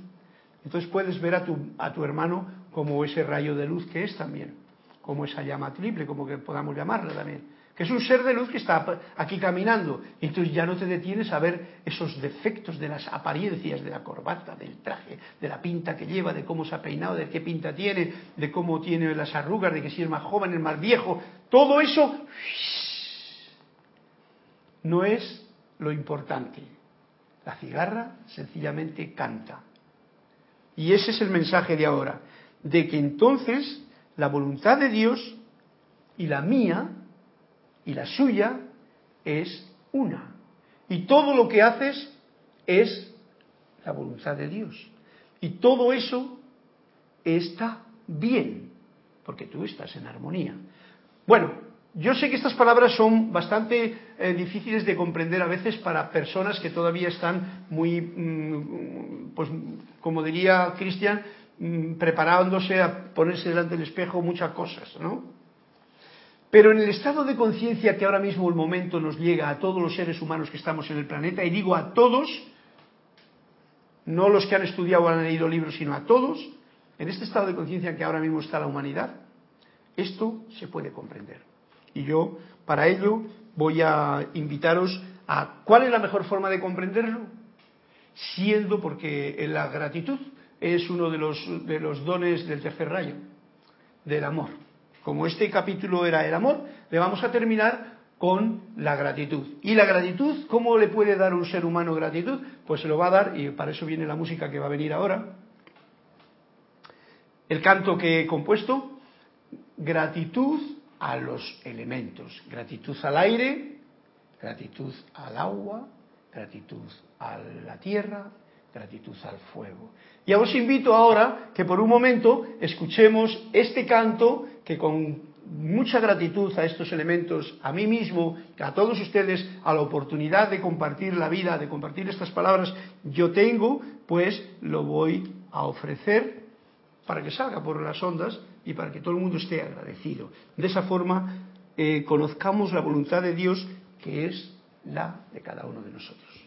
S1: entonces puedes ver a tu, a tu hermano como ese rayo de luz que es también, como esa llama triple, como que podamos llamarla también, que es un ser de luz que está aquí caminando, y entonces ya no te detienes a ver esos defectos de las apariencias de la corbata, del traje, de la pinta que lleva, de cómo se ha peinado, de qué pinta tiene, de cómo tiene las arrugas, de que si es más joven, es más viejo, todo eso no es lo importante. La cigarra sencillamente canta. Y ese es el mensaje de ahora, de que entonces la voluntad de Dios y la mía y la suya es una. Y todo lo que haces es la voluntad de Dios. Y todo eso está bien, porque tú estás en armonía. Bueno, yo sé que estas palabras son bastante eh, difíciles de comprender a veces para personas que todavía están muy, mm, pues como diría Cristian, mm, preparándose a ponerse delante del espejo muchas cosas, ¿no? Pero en el estado de conciencia que ahora mismo el momento nos llega a todos los seres humanos que estamos en el planeta, y digo a todos, no los que han estudiado o han leído libros, sino a todos, en este estado de conciencia que ahora mismo está la humanidad, esto se puede comprender. Y yo, para ello, voy a invitaros a cuál es la mejor forma de comprenderlo, siendo porque la gratitud es uno de los, de los dones del tercer rayo, del amor como este capítulo era el amor, le vamos a terminar con la gratitud. ¿Y la gratitud? ¿Cómo le puede dar un ser humano gratitud? Pues se lo va a dar, y para eso viene la música que va a venir ahora. El canto que he compuesto, gratitud a los elementos, gratitud al aire, gratitud al agua, gratitud a la tierra, gratitud al fuego. Y os invito ahora que por un momento escuchemos este canto que con mucha gratitud a estos elementos, a mí mismo, a todos ustedes, a la oportunidad de compartir la vida, de compartir estas palabras, yo tengo, pues lo voy a ofrecer para que salga por las ondas y para que todo el mundo esté agradecido. De esa forma, eh, conozcamos la voluntad de Dios, que es la de cada uno de nosotros.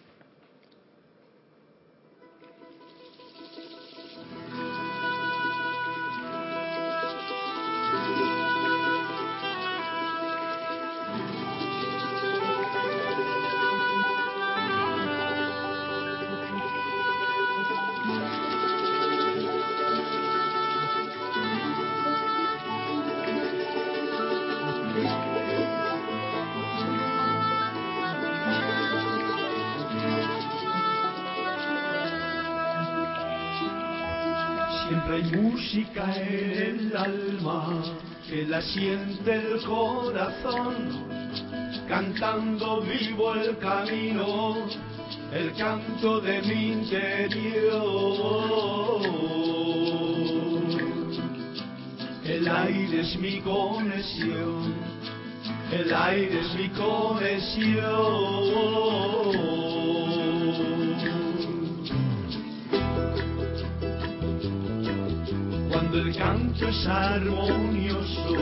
S3: Que la siente el corazón, cantando vivo el camino, el canto de mi interior. El aire es mi conexión, el aire es mi conexión. Canto es armonioso,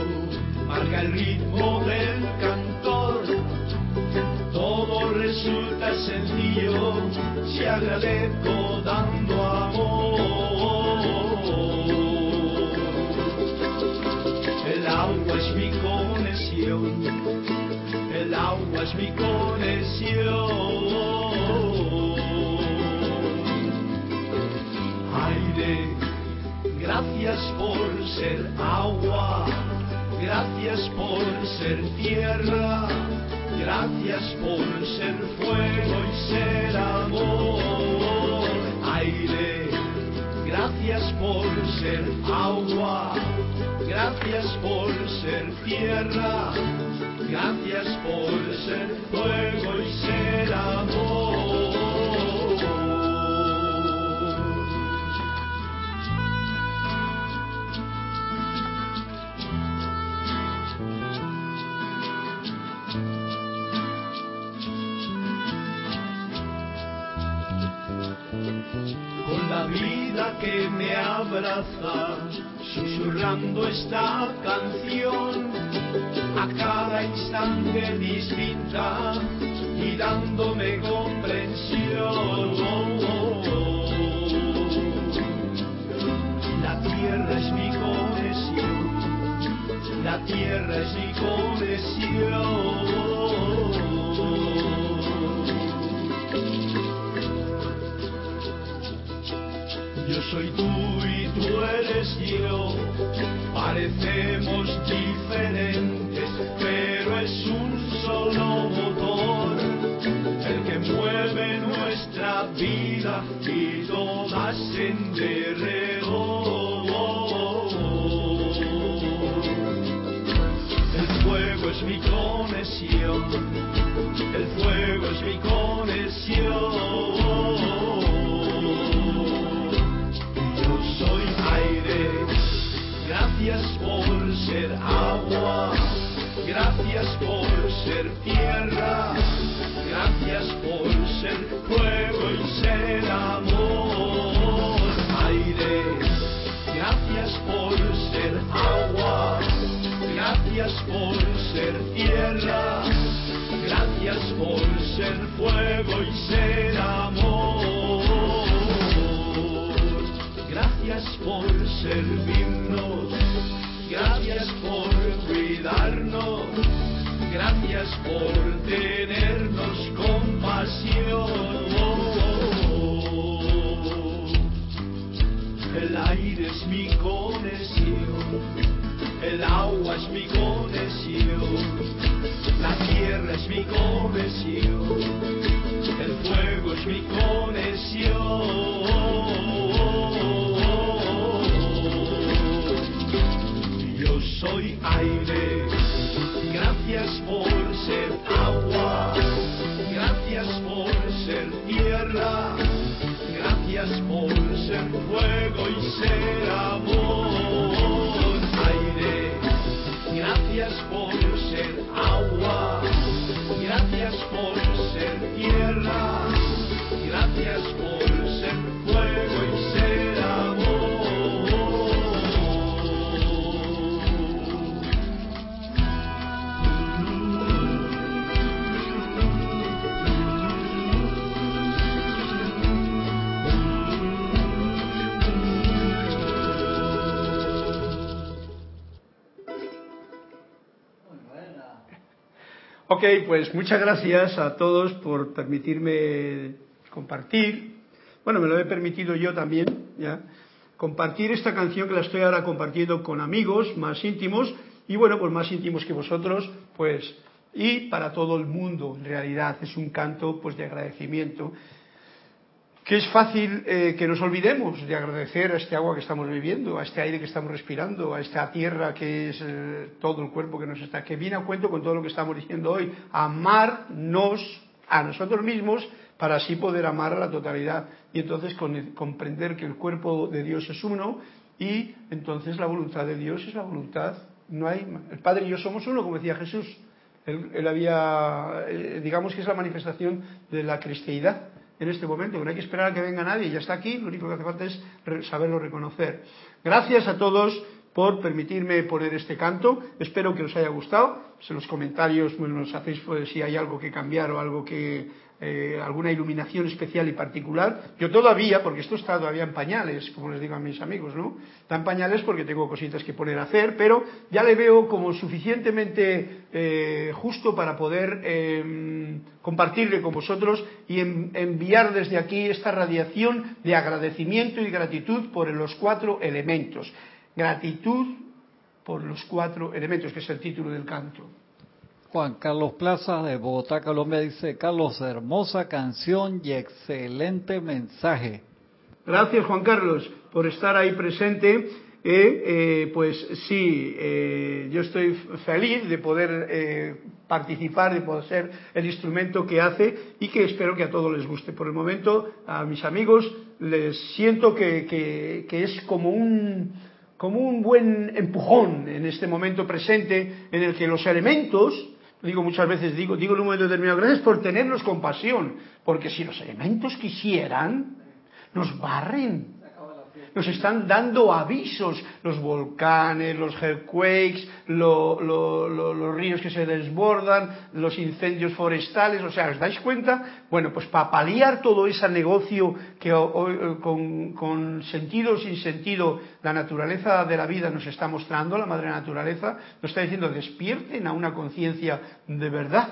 S3: marca el ritmo del cantor. Todo resulta sencillo si agradezco dando amor. El agua es mi conexión, el agua es mi conexión. Gracias por ser tierra, gracias por ser fuego y ser amor. que me abraza, susurrando esta canción a cada instante distinta y dándome comprensión. La tierra es mi conexión, la tierra es mi conexión. Yo soy tú Parecemos diferentes, gracias por ser tierra, gracias por ser fuego y ser amor. Aire, gracias por ser agua, gracias por ser tierra, gracias por ser fuego y ser amor. Gracias por servirnos, gracias por cuidarnos,
S1: Ok, pues muchas gracias a todos por permitirme compartir. Bueno, me lo he permitido yo también, ¿ya? Compartir esta canción que la estoy ahora compartiendo con amigos más íntimos y bueno, pues más íntimos que vosotros, pues y para todo el mundo, en realidad es un canto pues de agradecimiento que es fácil eh, que nos olvidemos de agradecer a este agua que estamos viviendo, a este aire que estamos respirando, a esta tierra que es eh, todo el cuerpo que nos está, que viene a cuento con todo lo que estamos diciendo hoy, amarnos a nosotros mismos para así poder amar a la totalidad y entonces con- comprender que el cuerpo de Dios es uno y entonces la voluntad de Dios es la voluntad, no hay, el Padre y yo somos uno, como decía Jesús, él, había, eh, digamos que es la manifestación de la cristianidad en este momento, no hay que esperar a que venga nadie, ya está aquí, lo único que hace falta es saberlo reconocer. Gracias a todos por permitirme poner este canto, espero que os haya gustado, en los comentarios bueno, nos hacéis pues, si hay algo que cambiar o algo que, eh, alguna iluminación especial y particular. Yo todavía, porque esto está todavía en pañales, como les digo a mis amigos, ¿no? Está en pañales porque tengo cositas que poner a hacer, pero ya le veo como suficientemente eh, justo para poder eh, compartirle con vosotros y en- enviar desde aquí esta radiación de agradecimiento y gratitud por los cuatro elementos. Gratitud por los cuatro elementos, que es el título del canto.
S2: Juan Carlos Plaza de Bogotá, Colombia dice, Carlos, hermosa canción y excelente mensaje.
S1: Gracias, Juan Carlos, por estar ahí presente. Eh, eh, pues sí, eh, yo estoy feliz de poder eh, participar, de poder ser el instrumento que hace y que espero que a todos les guste. Por el momento, a mis amigos les siento que, que- que es como un, como un buen empujón en este momento presente en el que los elementos, digo muchas veces, digo, digo en un momento determinado, gracias por tenernos compasión, porque si los elementos quisieran, nos barren. Nos están dando avisos, los volcanes, los earthquakes, lo- lo- lo- los ríos que se desbordan, los incendios forestales, o sea, ¿os dais cuenta? Bueno, pues para paliar todo ese negocio que con, con sentido o sin sentido la naturaleza de la vida nos está mostrando, la madre naturaleza, nos está diciendo despierten a una conciencia de verdad,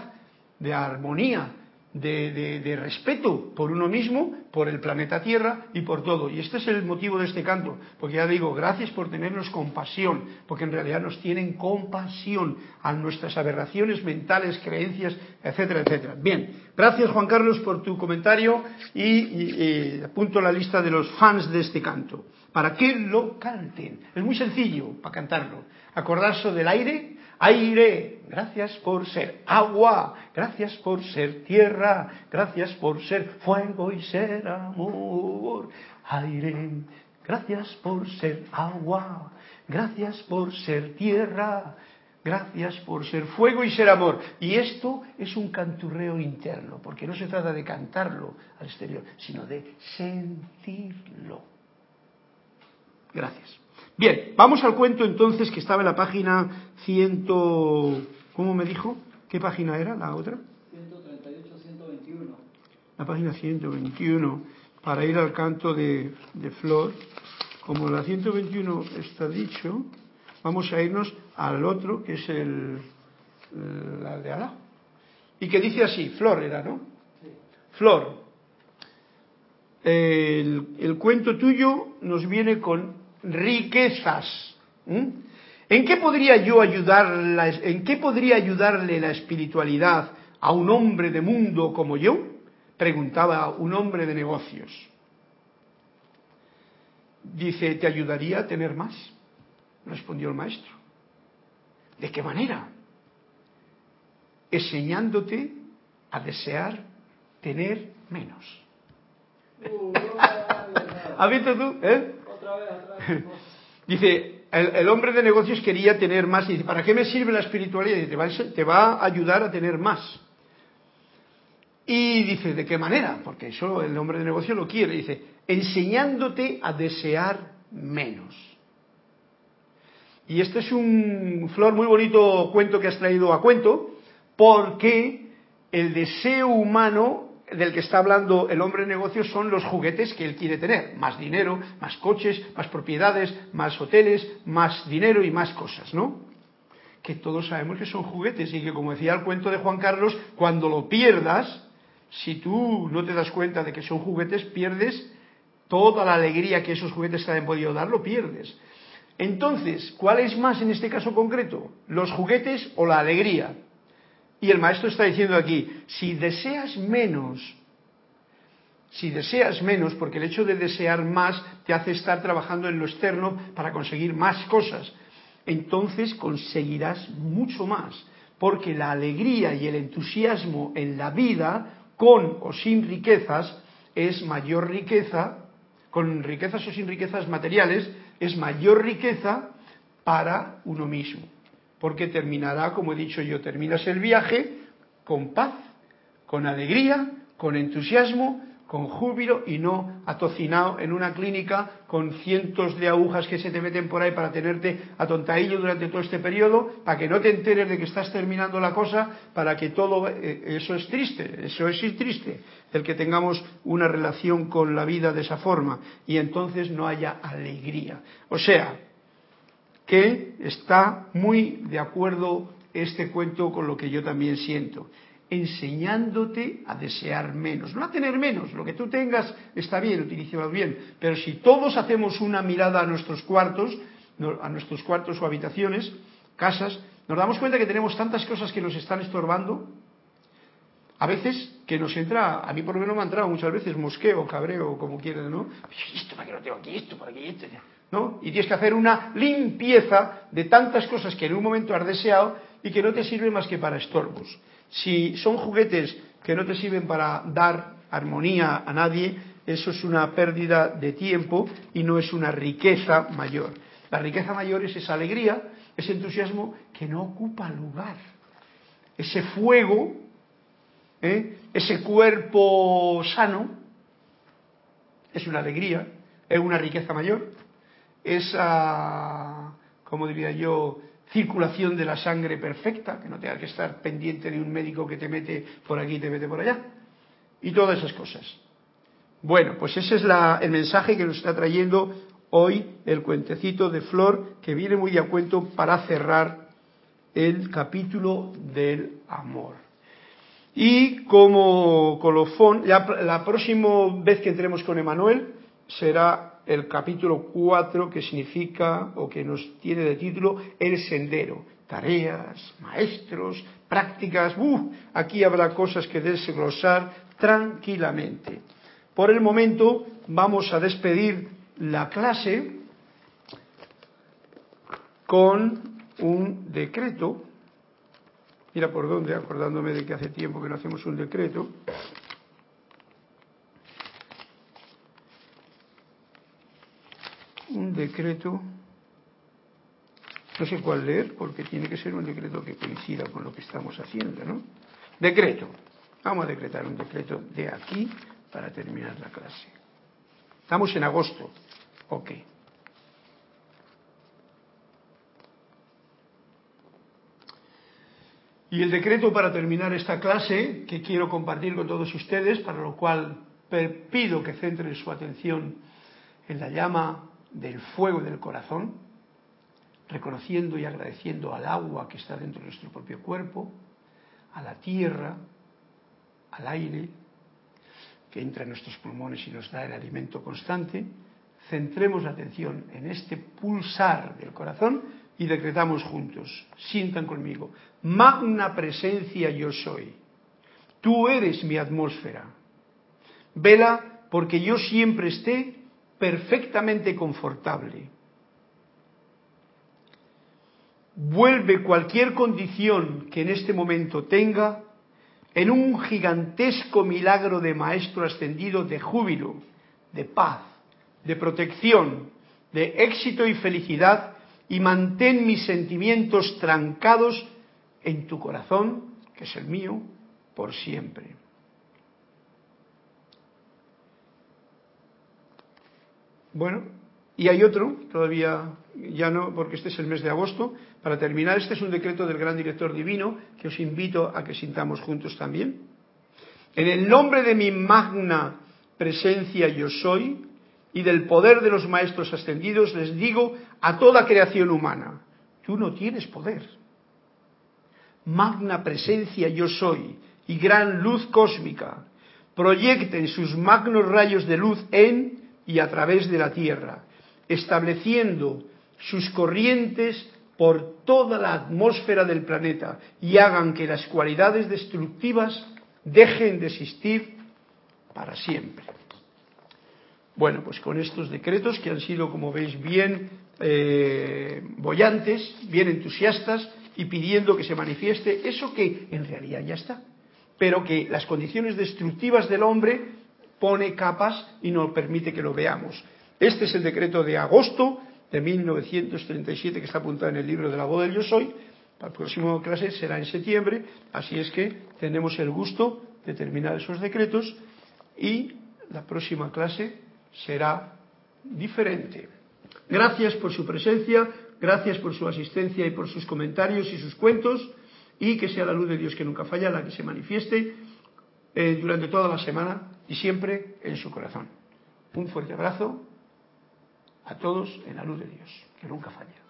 S1: de armonía, de, de- de respeto por uno mismo, por el planeta Tierra y por todo. Y este es el motivo de este canto, porque ya digo, gracias por tenernos compasión, porque en realidad nos tienen compasión a nuestras aberraciones mentales, creencias, etcétera, etcétera. Bien, gracias Juan Carlos por tu comentario y, apunto la lista de los fans de este canto, para que lo canten. Es muy sencillo para cantarlo. Acordarse del aire, aire, gracias por ser agua, gracias por ser tierra, gracias por ser fuego y ser amor. Aire, gracias por ser agua, gracias por ser tierra, gracias por ser fuego y ser amor. Y esto es un canturreo interno, porque no se trata de cantarlo al exterior, sino de sentirlo. Gracias. Bien, vamos al cuento entonces que estaba en la página ciento... ¿Cómo me dijo? ¿Qué página era la otra?
S2: 138-121.
S1: La página 121, para ir al canto de, de Flor. Como la 121 está dicho, vamos a irnos al otro, que es el, la de Alá. Y que dice así, Flor era, ¿no? Flor, el, el cuento tuyo nos viene con riquezas. ¿En qué podría yo ayudar, en qué podría ayudarle la espiritualidad a un hombre de mundo como yo? Preguntaba un hombre de negocios. Dice, ¿te ayudaría a tener más? Respondió el maestro. ¿De qué manera? Enseñándote a desear tener menos. ¿Has visto tú? ¿Eh? dice, el, hombre de negocios quería tener más y dice, ¿para qué me sirve la espiritualidad? Y va, te va a ayudar a tener más. Y dice, ¿de qué manera? Porque eso el hombre de negocio lo quiere. Dice, enseñándote a desear menos. Y este es un flor muy bonito cuento que has traído a cuento, porque el deseo humano del que está hablando el hombre de negocios son los juguetes que él quiere tener. Más dinero, más coches, más propiedades, más hoteles, más dinero y más cosas, ¿no? Que todos sabemos que son juguetes y que, como decía el cuento de Juan Carlos, cuando lo pierdas, si tú no te das cuenta de que son juguetes, pierdes toda la alegría que esos juguetes te han podido dar, lo pierdes. Entonces, ¿cuál es más en este caso concreto? ¿Los juguetes o la alegría? Y el maestro está diciendo aquí, si deseas menos, si deseas menos, porque el hecho de desear más te hace estar trabajando en lo externo para conseguir más cosas, entonces conseguirás mucho más, porque la alegría y el entusiasmo en la vida, con o sin riquezas, es mayor riqueza, con riquezas o sin riquezas materiales, es mayor riqueza para uno mismo porque terminará, como he dicho yo, terminas el viaje con paz, con alegría, con entusiasmo, con júbilo y no atocinado en una clínica con cientos de agujas que se te meten por ahí para tenerte atontadillo durante todo este periodo, para que no te enteres de que estás terminando la cosa, para que todo... Eh, eso es triste, eso es triste, el que tengamos una relación con la vida de esa forma y entonces no haya alegría. O sea, que está muy de acuerdo este cuento con lo que yo también siento, enseñándote a desear menos, no a tener menos, lo que tú tengas está bien, utilízalo bien, pero si todos hacemos una mirada a nuestros cuartos, a nuestros cuartos o habitaciones, casas, nos damos cuenta que tenemos tantas cosas que nos están estorbando, a veces que nos entra, a mí por lo menos me ha entrado muchas veces mosqueo, cabreo, como quieran, ¿no? Esto para qué lo tengo aquí, esto para qué, esto. ¿No? Y tienes que hacer una limpieza de tantas cosas que en un momento has deseado y que no te sirven más que para estorbos. Si son juguetes que no te sirven para dar armonía a nadie, eso es una pérdida de tiempo y no es una riqueza mayor. La riqueza mayor es esa alegría, ese entusiasmo que no ocupa lugar. Ese fuego, ¿eh? ese cuerpo sano, es una alegría, es una riqueza mayor esa, como diría yo, circulación de la sangre perfecta, que no tenga que estar pendiente de un médico que te mete por aquí y te mete por allá, y todas esas cosas. Bueno, pues ese es el mensaje que nos está trayendo hoy el cuentecito de Flor, que viene muy a cuento para cerrar el capítulo del amor. Y como colofón, la próxima vez que entremos con Emanuel será el capítulo 4 que significa o que nos tiene de título El Sendero. Tareas, maestros, prácticas, ¡uh! aquí habrá cosas que desglosar tranquilamente. Por el momento vamos a despedir la clase con un decreto mira por dónde, acordándome de que hace tiempo que no hacemos un decreto. Un decreto, no sé cuál leer, porque tiene que ser un decreto que coincida con lo que estamos haciendo, ¿no? Decreto. Vamos a decretar un decreto de aquí para terminar la clase. Estamos en agosto. Ok. Y el decreto para terminar esta clase, que quiero compartir con todos ustedes, para lo cual pido que centren su atención en la llama del fuego del corazón, reconociendo y agradeciendo al agua que está dentro de nuestro propio cuerpo, a la tierra, al aire, que entra en nuestros pulmones y nos da el alimento constante, centremos la atención en este pulsar del corazón y decretamos juntos, sientan conmigo, magna presencia yo soy, tú eres mi atmósfera, vela porque yo siempre esté perfectamente confortable. Vuelve cualquier condición que en este momento tenga en un gigantesco milagro de Maestro ascendido de júbilo, de paz, de protección, de éxito y felicidad y mantén mis sentimientos trancados en tu corazón, que es el mío, por siempre. Bueno, y hay otro, todavía ya no, porque este es el mes de agosto. Para terminar, este es un decreto del gran director divino que os invito a que sintamos juntos también. En el nombre de mi magna presencia yo soy, y del poder de los maestros ascendidos, les digo a toda creación humana, tú no tienes poder. Magna presencia yo soy y gran luz cósmica, proyecten sus magnos rayos de luz en y a través de la Tierra, estableciendo sus corrientes por toda la atmósfera del planeta y hagan que las cualidades destructivas dejen de existir para siempre. Bueno, pues con estos decretos que han sido, como veis, bien eh, bollantes, bien entusiastas y pidiendo que se manifieste eso que en realidad ya está, pero que las condiciones destructivas del hombre pone capas y no permite que lo veamos. Este es el decreto de agosto de 1937 que está apuntado en el libro de la voz del yo soy. Para el próximo clase será en septiembre, así es que tenemos el gusto de terminar esos decretos y la próxima clase será diferente. Gracias por su presencia, gracias por su asistencia y por sus comentarios y sus cuentos, y que sea la luz de Dios que nunca falla la que se manifieste eh, durante toda la semana y siempre en su corazón. Un fuerte abrazo a todos en la luz de Dios, que nunca falla.